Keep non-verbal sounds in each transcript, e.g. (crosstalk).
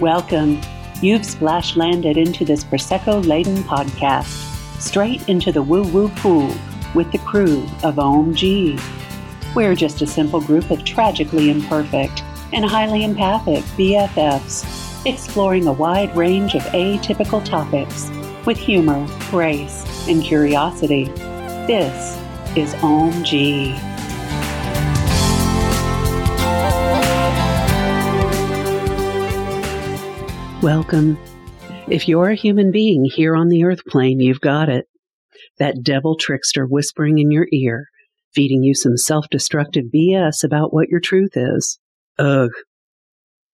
Welcome. You've splash landed into this Prosecco laden podcast, straight into the woo woo pool with the crew of OMG. We're just a simple group of tragically imperfect and highly empathic BFFs, exploring a wide range of atypical topics with humor, grace, and curiosity. This is OMG. Welcome. If you're a human being here on the earth plane, you've got it. That devil trickster whispering in your ear, feeding you some self destructive BS about what your truth is. Ugh.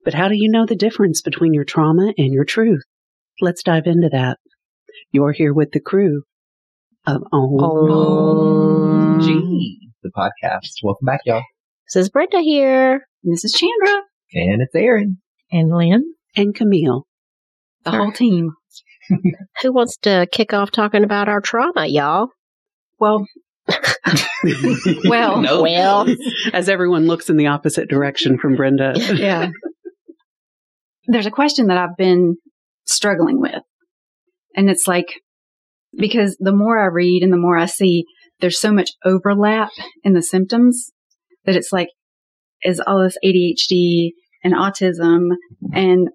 But how do you know the difference between your trauma and your truth? Let's dive into that. You're here with the crew of OMG, the podcast. Welcome back, y'all. This is Brenda here. This is Chandra. And it's Aaron. And Lynn. And Camille. The whole team. (laughs) Who wants to kick off talking about our trauma, y'all? Well, (laughs) well, No. Well, (laughs) As everyone looks in the opposite direction from Brenda. yeah. There's a question that I've been struggling with. And it's like, because the more I read and the more I see, there's so much overlap in the symptoms that it's like, is all this ADHD and autism and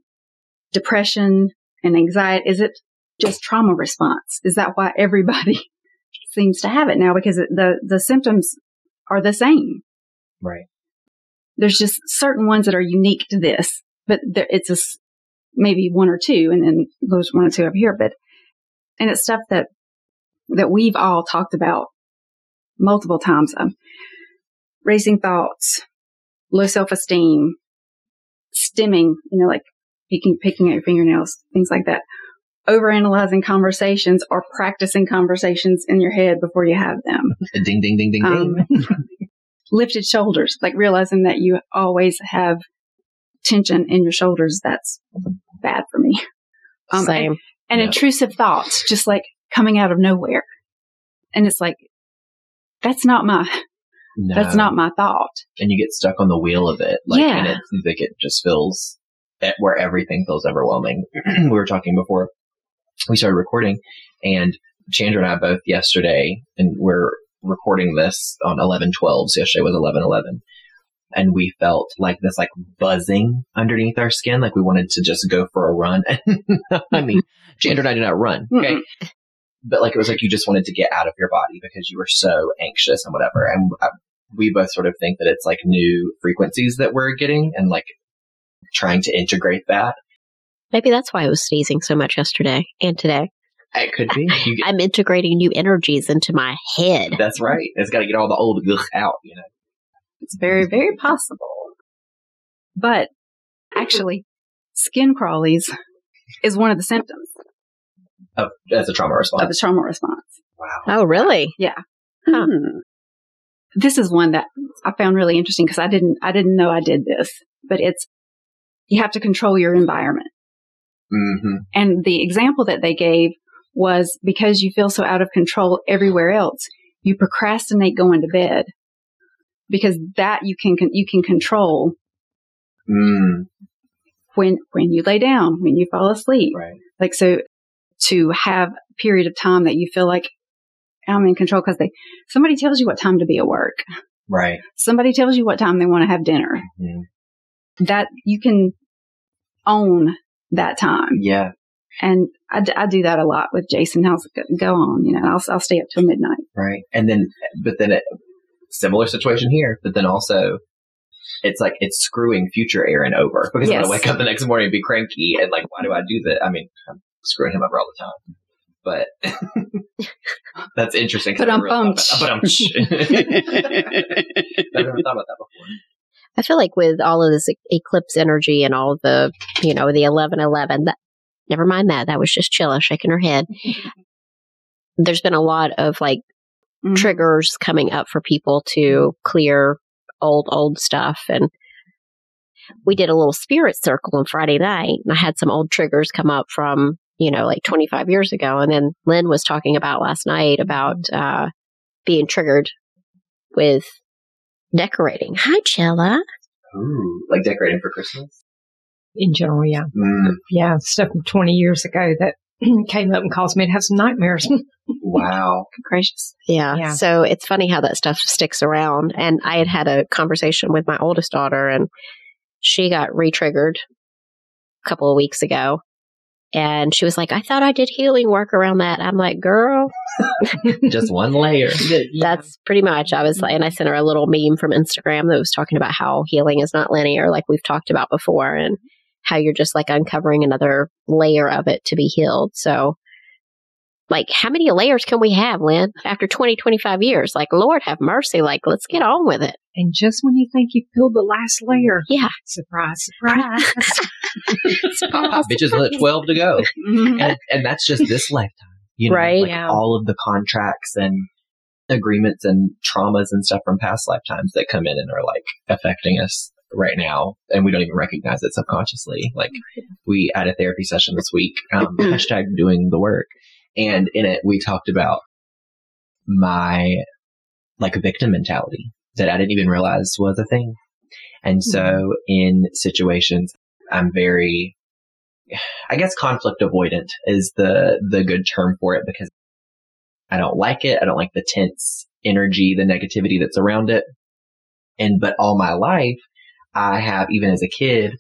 depression and anxiety, is it just trauma response? Is that why everybody (laughs) seems to have it now? Because the, the symptoms are the same. Right. there's just certain ones that are unique to this, but there, it's a maybe one or two, and then there's one or two over here. But and it's stuff that that we've all talked about multiple times. Um, racing thoughts, low self esteem, stimming, you know, like picking picking at your fingernails, things like that. Overanalyzing conversations or practicing conversations in your head before you have them (laughs) Ding, ding, ding, ding, um, ding. lifted shoulders, like realizing that you always have tension in your shoulders. That's bad for me. (laughs) Um, same. And, and Yeah. intrusive thoughts, just like coming out of nowhere. And it's like, that's not my, No. that's not my thought. And you get stuck on the wheel of it. Like, Yeah. And it like it just feels at where everything feels overwhelming. (clears throat) we were talking before we started recording and Chandra and I both yesterday, and we're recording this on 11 12. So yesterday was 11 11. And we felt like this like buzzing underneath our skin, like we wanted to just go for a run. (laughs) I mean, (laughs) Chandra and I do not run. Okay. Mm-mm. But like it was like you just wanted to get out of your body because you were so anxious and whatever. And uh, we both sort of think that it's like new frequencies that we're getting and like trying to integrate that. Maybe that's why I was sneezing so much yesterday and today. It could be. You get, (laughs) I'm integrating new energies into my head. that's right. It's got to get all the old ugh out, you know. It's very, very possible. But actually, skin crawlies is one of the symptoms Of, as a trauma response. of response. the trauma response. Wow. Oh, really? Yeah. Hmm. this is one that I found really interesting because I didn't I didn't know I did this, but it's you have to control your environment. hmm And the example that they gave was because you feel so out of control everywhere else, you procrastinate going to bed because that you can you can control Mm, when when you lay down, when you fall asleep. right. Like so to have a period of time that you feel like I'm in control because they somebody tells you what time to be at work. Right. Somebody tells you what time they want to have dinner. Mhm. That you can own that time. Yeah. And I, d- I do that a lot with Jason. I'll go on, you know, I'll, I'll stay up till midnight. Right. And then, but then it, similar situation here, but then also it's like it's screwing future Aaron over because I'm Yes. gonna wake up the next morning and be cranky and like, why do I do that? I mean, I'm screwing him over all the time, but (laughs) that's interesting. But I I'm bummed. But I'm. I've (laughs) (laughs) never thought about that before. I feel like with all of this eclipse energy and all the, you know, the 1111, that, never mind that. That was just Chilla shaking her head. (laughs) There's been a lot of like Mhm. triggers coming up for people to clear old, old stuff. And we did a little spirit circle on Friday night, and I had some old triggers come up from, you know, like 25 years ago. And then Lynn was talking about last night about uh, being triggered with decorating. Hi, Chilla. Ooh, like decorating for Christmas. in general. Yeah. Mm, Yeah. Stuff from 20 years ago that (clears throat) came up and caused me to have some nightmares. (laughs) wow. Gracious. Yeah. Yeah. So it's funny how that stuff sticks around. And I had had a conversation with my oldest daughter, and she got re triggered a couple of weeks ago. And she was like, I thought I did healing work around that. I'm like, girl, (laughs) Just one layer. (laughs) that's pretty much. I was like, and I sent her a little meme from Instagram that was talking about how healing is not linear, like we've talked about before, and how you're just like uncovering another layer of it to be healed. So, like, how many layers can we have, Lynn, after 20, 25 years? Like, Lord have mercy. Like, let's get on with it. And just when you think you've peeled the last layer, Yeah. surprise, surprise. (laughs) (laughs) Pop, pop, bitches, let 12 to go. Mhm. and, and that's just this lifetime, you know, Right. like Yeah. all of the contracts and agreements and traumas and stuff from past lifetimes that come in and are like affecting us right now, and we don't even recognize it subconsciously. Like we had a therapy session this week, um, (clears throat) hashtag doing the work, and in it we talked about my like a victim mentality that I didn't even realize was a thing. And so hmm. in situations, I'm very I guess conflict avoidant is the the good term for it because I don't like it. I don't like the tense energy, the negativity that's around it. And but all my life, I have even as a kid,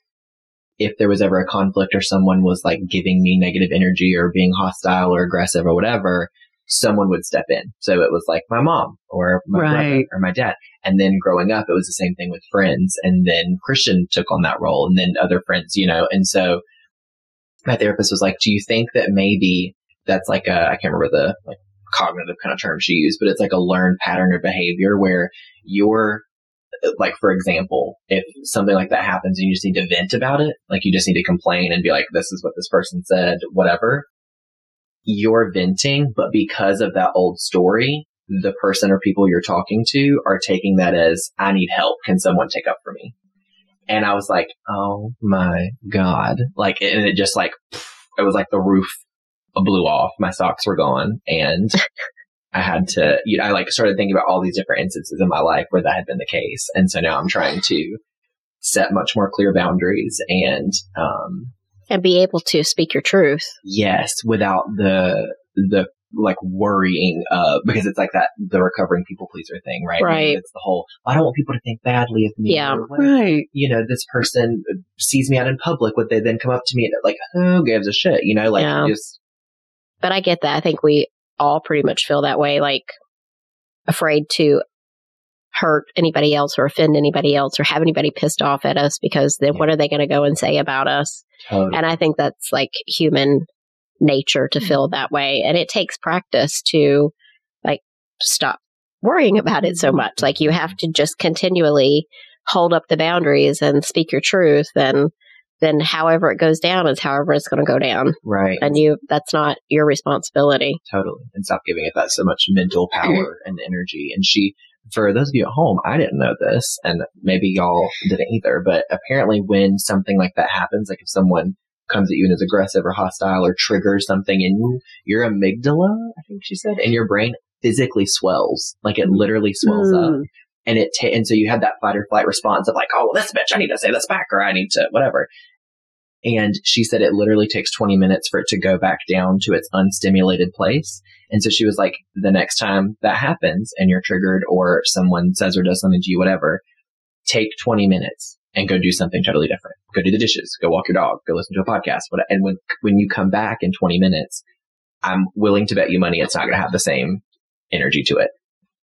if there was ever a conflict or someone was like giving me negative energy or being hostile or aggressive or whatever, someone would step in. So it was like my mom or my brother Right. or my dad. And then growing up, it was the same thing with friends. And then Christian took on that role and then other friends, you know, and so my therapist was like, do you think that maybe that's like a, I can't remember the like cognitive kind of term she used, but it's like a learned pattern of behavior where you're like, for example, if something like that happens and you just need to vent about it, like you just need to complain and be like, this is what this person said, whatever, you're venting, but because of that old story, the person or people you're talking to are taking that as, I need help. Can someone take up for me? And I was like, oh my God. Like, and it just like, it was like the roof blew off. My socks were gone and (laughs) I had to, you know, I like started thinking about all these different instances in my life where that had been the case. And so now I'm trying to set much more clear boundaries and, um, And be able to speak your truth. yes, without the, the, like worrying, uh, because it's like that, the recovering people pleaser thing, right? Right. It's the whole, I don't want people to think badly of me. Yeah. or Right. you know, this person sees me out in public, would they then come up to me and like, who gives a shit? You know, like Yeah. just, But I get that. I think we all pretty much feel that way, like afraid to hurt anybody else or offend anybody else or have anybody pissed off at us because then what are they going to go and say about us? totally. And I think that's like human nature to feel mm-hmm. that way. And it takes practice to like stop worrying about it so much. Like you have mm-hmm. to just continually hold up the boundaries and speak your truth. And then however it goes down is however it's going to go down. right. And you, that's not your responsibility. totally. And stop giving it that so much mental power (laughs) and energy. And she, for those of you at home, I didn't know this and maybe y'all didn't either, but apparently when something like that happens, like if someone comes at you and is aggressive or hostile or triggers something in you, your amygdala, I think she said, and your brain physically swells. Like it literally swells up. Hmm. And it ta- and so you have that fight or flight response of like, oh, well, this bitch, I need to say this back, or I need to whatever. And she said it literally takes 20 minutes for it to go back down to its unstimulated place. And so she was like, the next time that happens and you're triggered or someone says or does something to you, whatever, take 20 minutes and go do something totally different. Go do the dishes, go walk your dog, go listen to a podcast. And when, when you come back in 20 minutes, I'm willing to bet you money it's not going to have the same energy to it.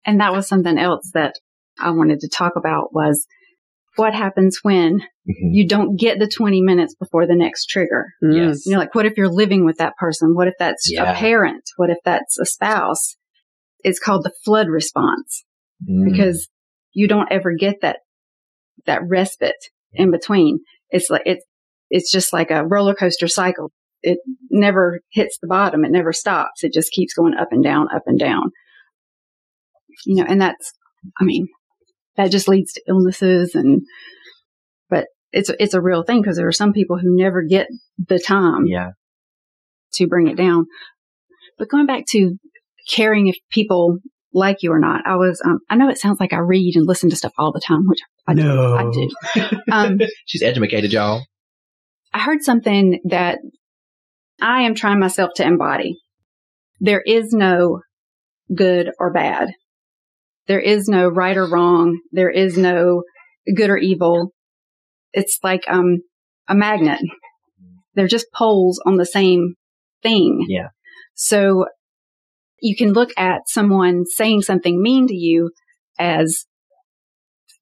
And that was something else that I wanted to talk about was what happens when Mhm. you don't get the 20 minutes before the next trigger. Mm. Yes. You know, like what if you're living with that person? What if that's Yeah. a parent? What if that's a spouse? It's called the flood response Mm. because you don't ever get that, that respite in between. It's like, it's, it's just like a roller coaster cycle. It never hits the bottom. It never stops. It just keeps going up and down, up and down. You know, and that's, I mean, that just leads to illnesses and, but it's, it's a real thing because there are some people who never get the time yeah. to bring it down. But going back to caring if people like you or not, I was, um, I know it sounds like I read and listen to stuff all the time, which I do. I do. Um, (laughs) She's educated, y'all. I heard something that I am trying myself to embody. There is no good or bad. There is no right or wrong. There is no good or evil. It's like um, a magnet. They're just poles on the same thing. Yeah. So you can look at someone saying something mean to you as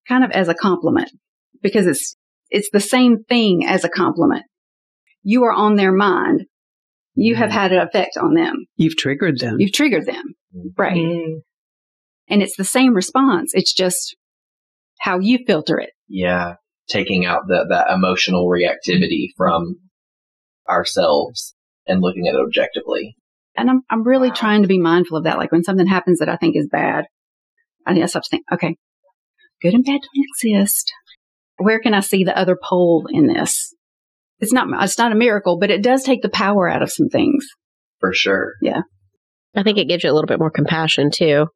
kind of as a compliment because it's it's the same thing as a compliment. You are on their mind. You have had an effect on them. You've triggered them. You've triggered them. Right. Mm. And it's the same response. It's just how you filter it. Yeah. Taking out the, that emotional reactivity from ourselves and looking at it objectively. And I'm, I'm really Wow. trying to be mindful of that. Like when something happens that I think is bad, I think I stop to think, okay, good and bad don't exist. Where can I see the other pole in this? It's not, it's not a miracle, but it does take the power out of some things. For sure. Yeah. I think it gives you a little bit more compassion too.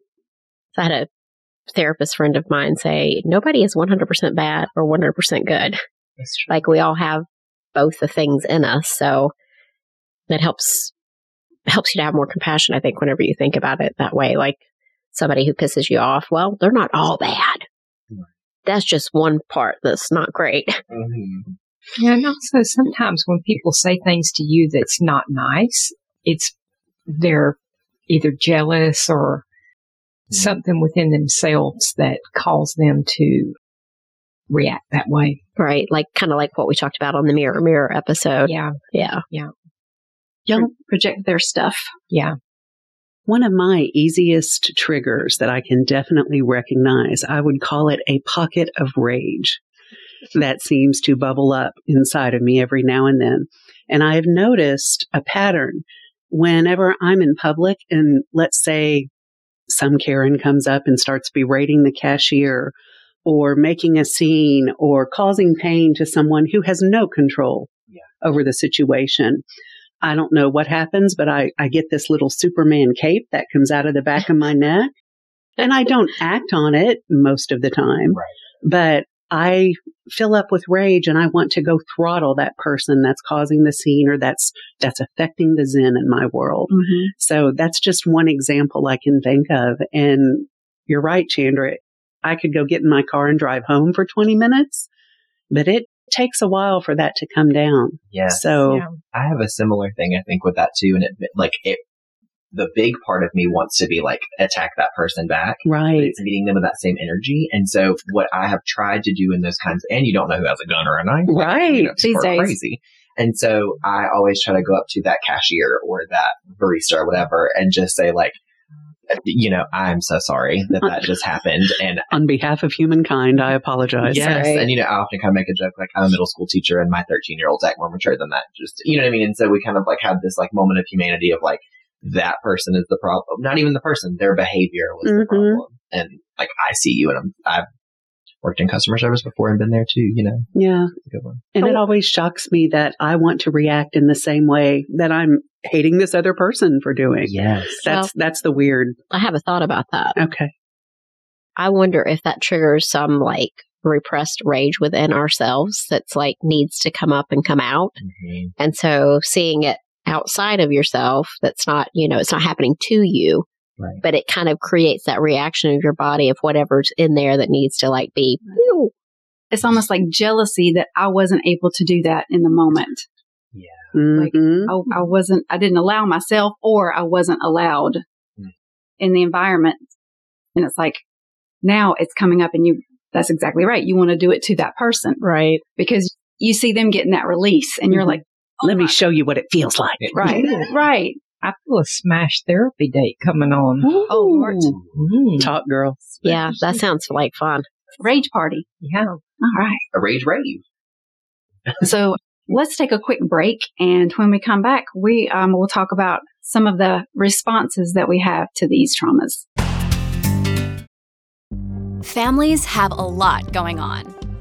I had a therapist friend of mine say, nobody is 100% bad or 100% good. That's true. Like we all have both the things in us. So that helps, helps you to have more compassion, I think, whenever you think about it that way. Like somebody who pisses you off, well, they're not all bad. Right. That's just one part that's not great. (laughs) Mhm. Yeah, and also sometimes when people say things to you that's not nice, it's they're either jealous or Yeah. Something within themselves that calls them to react that way. Right. Like kind of like what we talked about on the mirror mirror episode. Yeah, Yeah. Pro- project their stuff. yeah. One of my easiest triggers that I can definitely recognize, I would call it a pocket of rage that seems to bubble up inside of me every now and then. And I have noticed a pattern whenever I'm in public and let's say some Karen comes up and starts berating the cashier or making a scene or causing pain to someone who has no control Yeah. over the situation. I don't know what happens, but I, I get this little Superman cape that comes out of the back of my (laughs) neck. And I don't act on it most of the time. Right. But I fill up with rage and I want to go throttle that person that's causing the scene or that's that's affecting the zen in my world. Mm-hmm. So that's just one example I can think of. And you're right, Chandra. I could go get in my car and drive home for 20 minutes, but it takes a while for that to come down. Yeah. So yeah. I have a similar thing, I think, with that too. And it, like, it, the big part of me wants to be like, attack that person back. But right. it's meeting them with that same energy. And so what I have tried to do in those kinds, and you don't know who has a gun or a knife. Right. you know, These days. Crazy. And so I always try to go up to that cashier or that barista or whatever and just say like, you know, I'm so sorry that that just happened. And (laughs) On behalf of humankind, I apologize. Yes. Right. And, you know, I often kind of make a joke like I'm a middle school teacher and my 13 year old's act more mature than that. Just, you know what I mean? And so we kind of like have this like moment of humanity of like, that person is the problem. Not even the person, their behavior was the Mhm. problem. And like, I see you and I'm, I've worked in customer service before and been there too, you know, Yeah. good one. And Oh. it always shocks me that I want to react in the same way that I'm hating this other person for doing. Yes. That's that's the weird. I have a thought about that. Okay. I wonder if that triggers some like repressed rage within ourselves that's like needs to come up and come out. Mhm. And so seeing it outside of yourself, that's not, you know, it's not happening to you, Right. but it kind of creates that reaction of your body of whatever's in there that needs to like be, "Ew." It's almost like jealousy that I wasn't able to do that in the moment. Like, Mhm. I, I wasn't, I didn't allow myself or I wasn't allowed Hmm. in the environment. And it's like, now it's coming up and you, that's exactly right. You want to do it to that person right. because you see them getting that release and you're Mhm. like, Let me show you what it feels like. right, right. I feel a smash therapy date coming on. Oh, Lord. Mm. Talk girl. Yeah, that sounds like fun. Rage party. Yeah. All right. A rage rave. (laughs) So let's take a quick break. And when we come back, we um, will talk about some of the responses that we have to these traumas. Families have a lot going on.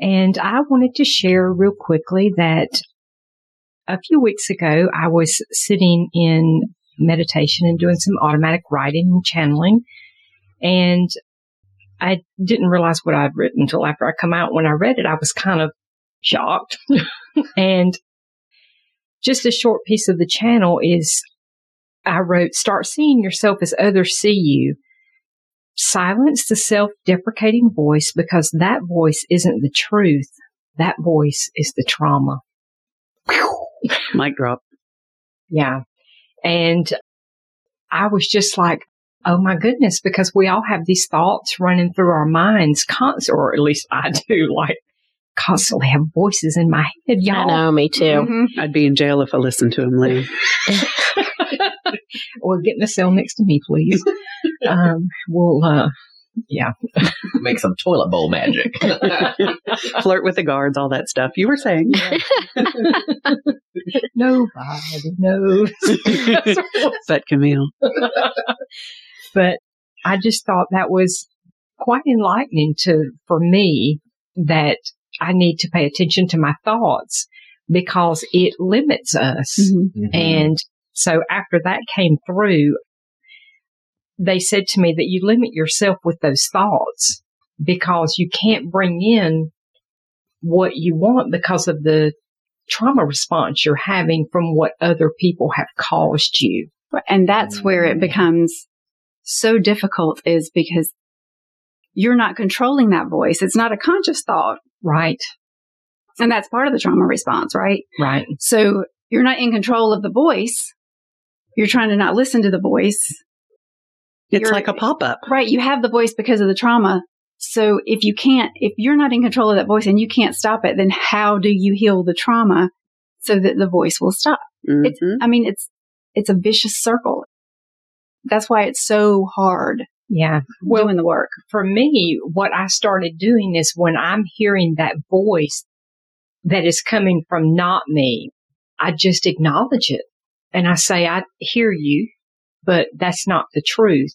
And I wanted to share real quickly that a few weeks ago, I was sitting in meditation and doing some automatic writing and channeling. And I didn't realize what I'd written until after I come out. When I read it, I was kind of shocked. (laughs) and just a short piece of the channel is I wrote, start seeing yourself as others see you. Silence the self deprecating voice because that voice isn't the truth. That voice is the trauma. Mic drop. Yeah. And I was just like, oh my goodness, because we all have these thoughts running through our minds constantly, or at least I do, (laughs) like constantly have voices in my head. Y'all. I know, me too. Mhm. I'd be in jail if I listened to him, Lee. (laughs) or get in the cell next to me, please. (laughs) um, we'll, uh, yeah. Make some toilet bowl magic. (laughs) Flirt with the guards, all that stuff. You were saying. (laughs) Nobody knows. (laughs) but Camille. but I just thought that was quite enlightening to, for me, that I need to pay attention to my thoughts because it limits us. Mhm. And so after that came through, they said to me that you limit yourself with those thoughts because you can't bring in what you want because of the trauma response you're having from what other people have caused you. And that's where it becomes so difficult is because you're not controlling that voice. It's not a conscious thought. Right. And that's part of the trauma response, right? Right. So you're not in control of the voice. You're trying to not listen to the voice. It's like a pop up. Right. You have the voice because of the trauma. So if you can't, if you're not in control of that voice and you can't stop it, then how do you heal the trauma so that the voice will stop? It's, Mhm. I mean, it's, it's a vicious circle. That's why it's so hard Yeah. Well, doing the work. for me, what I started doing is when I'm hearing that voice that is coming from not me, I just acknowledge it and I say, I hear you, but that's not the truth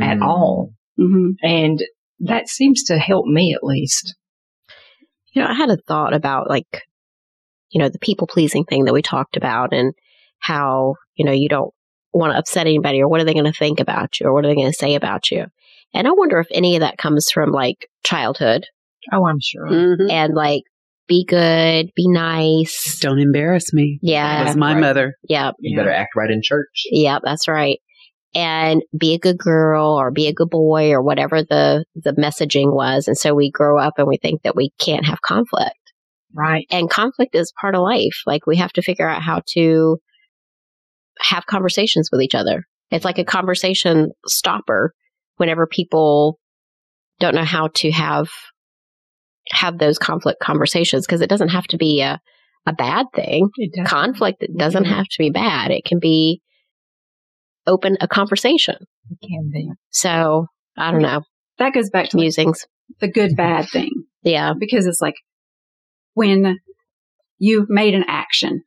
at Mm. all. hmm And that seems to help me at least. You know, I had a thought about like, you know, the people pleasing thing that we talked about and how, you know, you don't want to upset anybody or what are they going to think about you or what are they going to say about you? And I wonder if any of that comes from like childhood Oh, I'm sure. Mhm. and like be good, be nice. Don't embarrass me. That Yeah. was my Right. mother. Yep. You better act right in church. Yep. That's right. And be a good girl or be a good boy or whatever the, the messaging was. And so we grow up and we think that we can't have conflict. Right. and conflict is part of life. Like we have to figure out how to have conversations with each other. It's like a conversation stopper whenever people don't know how to have have those conflict conversations because it doesn't have to be a a bad thing. It. Conflict doesn't have to be bad. It can be open a conversation. It can be. So I don't know That goes back to like, musings. the good bad thing Yeah, because it's like when you made an action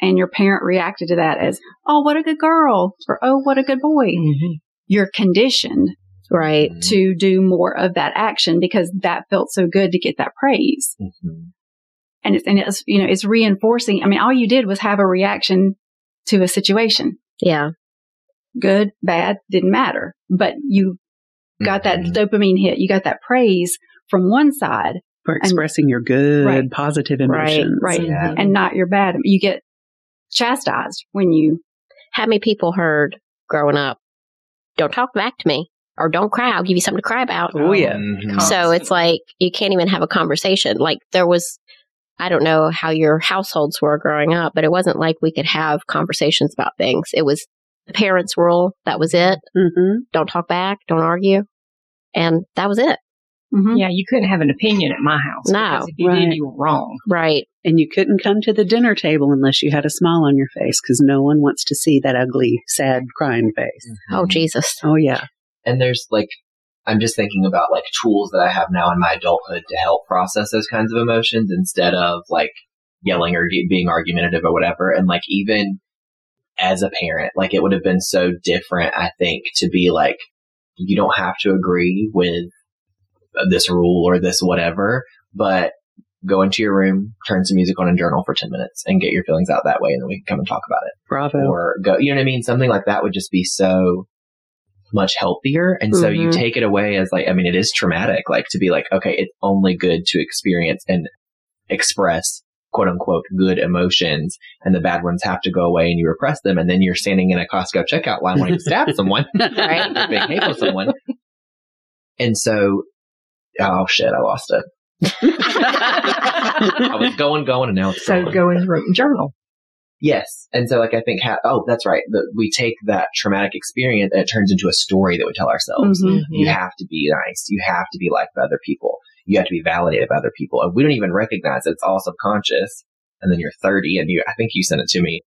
and your parent reacted to that as, oh, what a good girl or oh, what a good boy. Mhm. You're conditioned right. to do more of that action because that felt so good to get that praise. Mhm. And it's, and it's, you know, it's reinforcing. I mean, all you did was have a reaction to a situation. Yeah, Good, bad, didn't matter, but you got that Mhm. dopamine hit. You got that praise from one side For expressing your good, Right. positive Right, emotions. right. Yeah. and not your bad. You get chastised when you, how many people heard growing up, don't talk back to me. or don't cry. I'll give you something to cry about. Oh, yeah. Mhm. So it's like you can't even have a conversation. Like there was, I don't know how your households were growing up, but it wasn't like we could have conversations about things. It was the parents' rule. That was it. Mm-hmm. Don't talk back. Don't argue. And that was it. Mhm. Yeah, you couldn't have an opinion at my house. No, if you right. did, you were wrong. Right. And you couldn't come to the dinner table unless you had a smile on your face because no one wants to see that ugly, sad, crying face. Oh, Jesus. Oh, yeah. and there's like i'm just thinking about like tools that i have now in my adulthood to help process those kinds of emotions instead of like yelling or being argumentative or whatever and like even as a parent like it would have been so different i think to be like you don't have to agree with this rule or this whatever but go into your room turn some music on and journal for 10 minutes and get your feelings out that way and then we can come and talk about it Bravo. or go, you know what I mean? Something like that would just be so much healthier. And so you Mhm. take it away as like, I mean, it is traumatic, like to be like, okay, it's only good to experience and express quote unquote good emotions and the bad ones have to go away and you repress them. And then you're standing in a Costco checkout line wanting to stab someone, (laughs) Right. (laughs) or being hateful to someone. And so, oh shit, I lost it. (laughs) I was going, going, and now it's So going. go in the journal. Yes. And so, like, I think, ha- oh, that's right. The, we take that traumatic experience and it turns into a story that we tell ourselves. Mhm. You have to be nice. You have to be liked by other people. You have to be validated by other people. And we don't even recognize it. It's all subconscious. And then you're 30 and you, I think you sent it to me.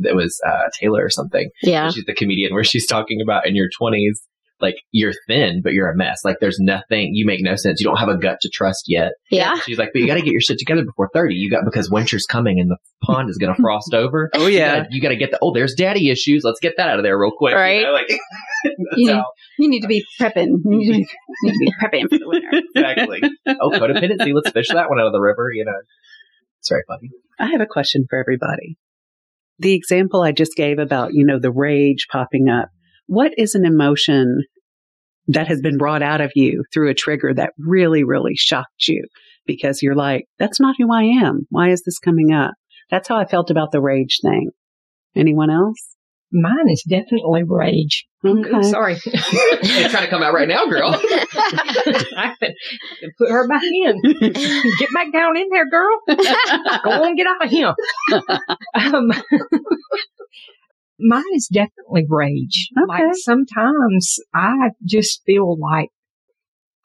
It was, uh, Taylor or something. Yeah. She's the comedian where she's talking about in your 20s, like, you're thin, but you're a mess. Like, there's nothing, you make no sense. You don't have a gut to trust yet. Yeah. She's like, but you got to get your shit together before 30. You got, because winter's coming and the pond is going (laughs) to frost over. Oh, yeah. You got to get the, oh, there's daddy issues. Let's get that out of there real quick. you Right. know, like, (laughs) that's Yeah. how, You need to be prepping. You need to be, need to be prepping for the winter. (laughs) exactly. Oh, codependency. Let's fish that one out of the river, you know. It's very funny. I have a question for everybody. The example I just gave about, you know, the rage popping up. What is an emotion that has been brought out of you through a trigger that really, really shocked you? Because you're like, that's not who I am. Why is this coming up? That's how I felt about the rage thing. Anyone else? Mine is definitely rage. Okay. Sorry. (laughs) (laughs) It's trying to come out right now, girl. (laughs) I put her back in. Get back down in there, girl. Go on, get out of here. um, mine is definitely rage. Like sometimes I just feel like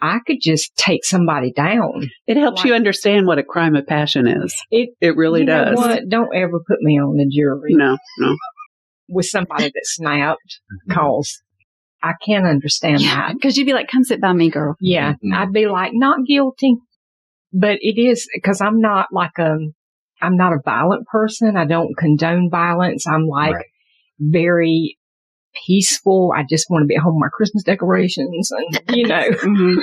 I could just take somebody down. It helps Like- you understand what a crime of passion is. It It really you know does. what? Don't ever put me on the jury No, no. with somebody that (laughs) snapped cause I can't understand Yeah, that. because you'd be like, "Come sit by me, girl." Yeah, Mhm. I'd be like, not guilty, but it is because I'm not like a, I'm not a violent person. I don't condone violence. I'm like Right. Very peaceful. I just want to be at home with my Christmas decorations and, you know, (laughs) Mhm.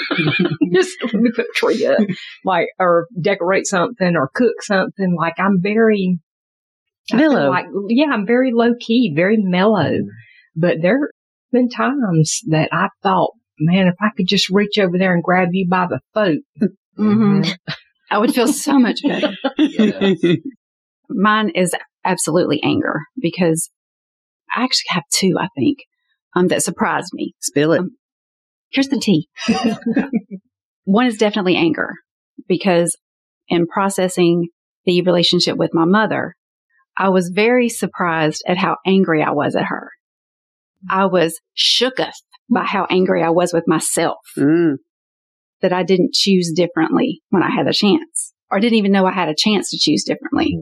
just let me put a tree up, like, or decorate something or cook something. Like I'm very, Mellow. Like, yeah, I'm very low key, very mellow. But there have been times that I thought, man, if I could just reach over there and grab you by the throat. Mhm. I would feel so much better. (laughs) Yes. Mine is absolutely anger because I actually have two, I think, um, that surprised me. Spill it. Um, Here's the tea. (laughs) One is definitely anger because in processing the relationship with my mother, I was very surprised at how angry I was at her. I was shooketh by how angry I was with myself Mm. that I didn't choose differently when I had a chance or didn't even know I had a chance to choose differently.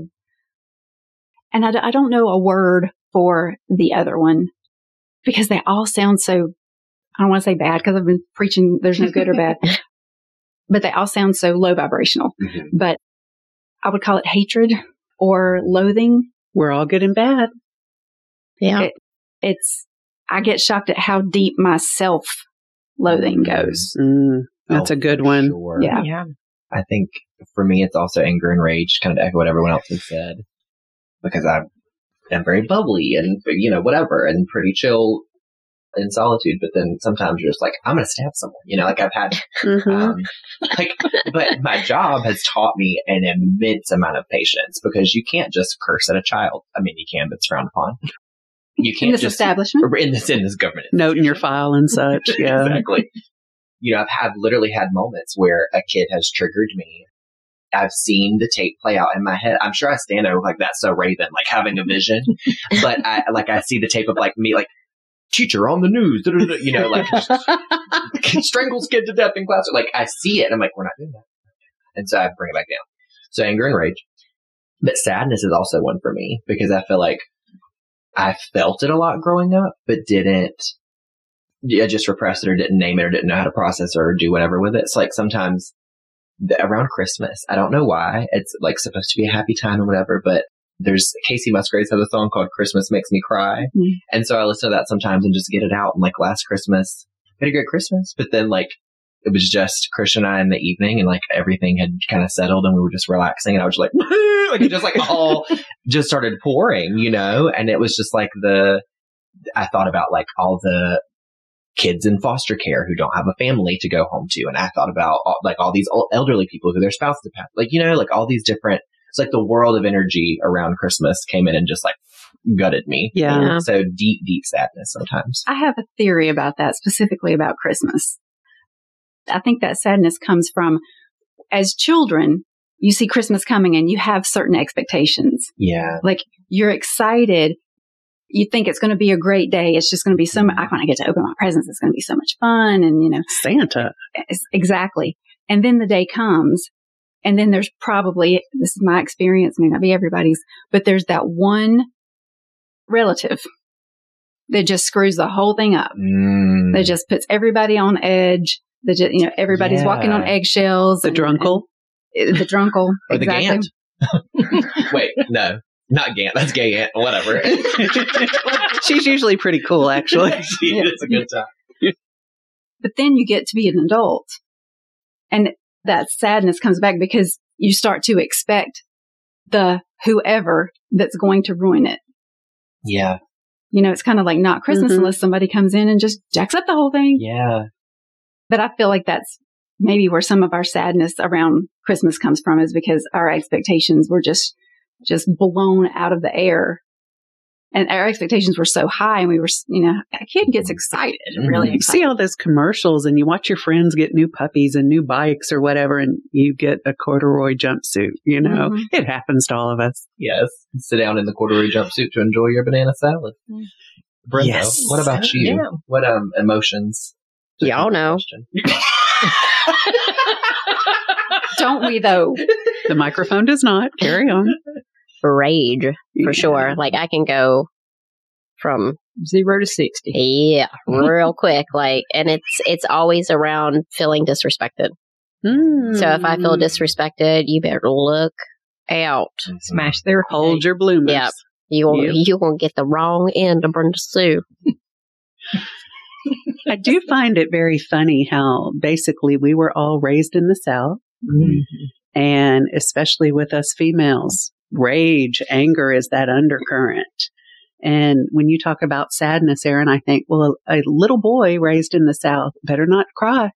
And I, d- I don't know a word for the other one because they all sound so, I don't want to say bad because I've been preaching there's no good or bad, (laughs) but they all sound so low vibrational. Mhm. But I would call it hatred or loathing. We're all good and bad. Yeah. It- It's, I get shocked at how deep my self loathing goes. Mm. That's Oh, a good one. Sure. Yeah. Yeah. I think for me, it's also anger and rage, kind of echo what everyone else has said, because I'm, I'm very bubbly and, you know, whatever, and pretty chill in solitude. But then sometimes you're just like, I'm going to stab someone, you know, like I've had, Mhm. um, like, but my job has taught me an immense amount of patience because you can't just curse at a child. I mean, you can, but it's frowned upon. You can't this just establishment. in this in this government. Note in your file and such. (laughs) Yeah. exactly. You know, I've had literally had moments where a kid has triggered me. I've seen the tape play out in my head. I'm sure I stand there like that's so Raven, like having a vision. (laughs) but I like I see the tape of like me like teacher on the news, you know, like (laughs) strangles kid to death in class. Like I see it and I'm like, we're not doing that. And so I bring it back down. So anger and rage. But sadness is also one for me because I feel like I felt it a lot growing up, but didn't yeah, just repressed it or didn't name it or didn't know how to process or do whatever with it. It's like sometimes the, around Christmas, I don't know why it's like supposed to be a happy time or whatever, but there's Kacey Musgraves has a song called Christmas Makes Me Cry. Mm. And so I listen to that sometimes and just get it out. And like last Christmas, we had a great Christmas, but then like it was just Christian and I in the evening and like everything had kind of settled and we were just relaxing and I was just like, (laughs) like it just like all (laughs) just started pouring, you know, and it was just like the, I thought about like all the kids in foster care who don't have a family to go home to. And I thought about all, like all these old elderly people who their spouse passed, like, you know, like all these different, it's like the world of energy around Christmas came in and just like gutted me. Yeah. Yeah. So deep, deep sadness sometimes. I have a theory about that, specifically about Christmas. I think that sadness comes from as children, you see Christmas coming and you have certain expectations. Yeah. Like you're excited. You think it's going to be a great day. It's just going to be so much. I want to get to open my presents. It's going to be so much fun. And, you know, Santa. exactly. And then the day comes and then there's probably, this is my experience, may not be everybody's, but there's that one relative that just screws the whole thing up. Mm. that just puts everybody on edge. That just, you know, everybody's Yeah. walking on eggshells. The and- drunkle. and- the drunkle. Or the. Gant. (laughs) Wait, no, not Gant. That's gay Ant. Whatever. (laughs) (laughs) She's usually pretty cool, actually. (laughs) it's a good time. But then you get to be an adult and that sadness comes back because you start to expect the whoever that's going to ruin it. Yeah. You know, it's kind of like not Christmas Mhm. unless somebody comes in and just jacks up the whole thing. Yeah. But I feel like that's maybe where some of our sadness around Christmas comes from is because our expectations were just, just blown out of the air. And our expectations were so high and we were, you know, a kid gets excited, really Mhm. You see all those commercials and you watch your friends get new puppies and new bikes or whatever, and you get a corduroy jumpsuit. You know, Mhm. it happens to all of us. Yes. Sit down in the corduroy jumpsuit to enjoy your banana salad. Mm. Brenda, Yes. what about you? Yeah. What um emotions? Y'all know. (laughs) Don't we though? The microphone does not. Carry on. Rage for sure. Like I can go from Zero to 60. yeah, (laughs) real quick. Like, and it's it's always around feeling disrespected. So if I feel Mm. disrespected, you better look out. Smash their hold your bloomers. Yep. You will Yep. you will get the wrong end of Brenda Sue. I do find it very funny how basically we were all raised in the South, Mm-hmm. and especially with us females, rage, anger is that undercurrent. And when you talk about sadness, Aaron, I think, well, a, a little boy raised in the South better not cry.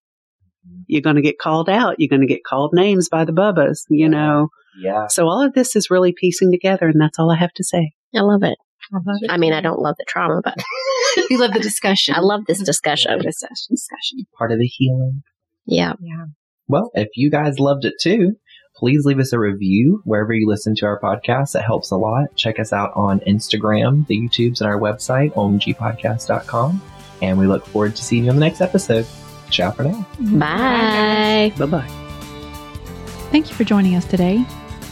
You're going to get called out. You're going to get called names by the bubbas, you know. Yeah. So all of this is really piecing together, and that's all I have to say. I love it. I love it. I mean, I don't love the trauma, but (laughs) you love the discussion. I love this discussion. Discussion. discussion. Part of the healing. Yeah. Yeah. Well, if you guys loved it too, please leave us a review wherever you listen to our podcast. It helps a lot. Check us out on Instagram, the YouTubes, and our website, omgpodcast.com. And we look forward to seeing you on the next episode. Ciao for now. Bye. Bye bye. Thank you for joining us today.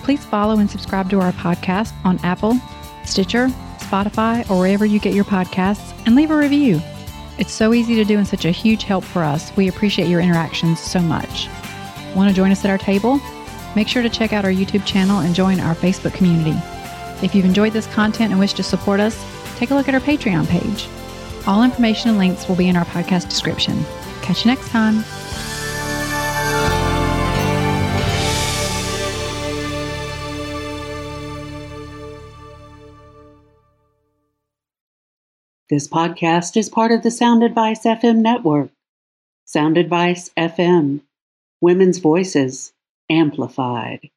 Please follow and subscribe to our podcast on Apple, Stitcher, Spotify, or wherever you get your podcasts, and leave a review. It's so easy to do and such a huge help for us. We appreciate your interactions so much. Want to join us at our table? Make sure to check out our YouTube channel and join our Facebook community. If you've enjoyed this content and wish to support us, take a look at our Patreon page. All information and links will be in our podcast description. Catch you next time. This podcast is part of the Sound Advice FM network. Sound Advice FM, women's voices amplified.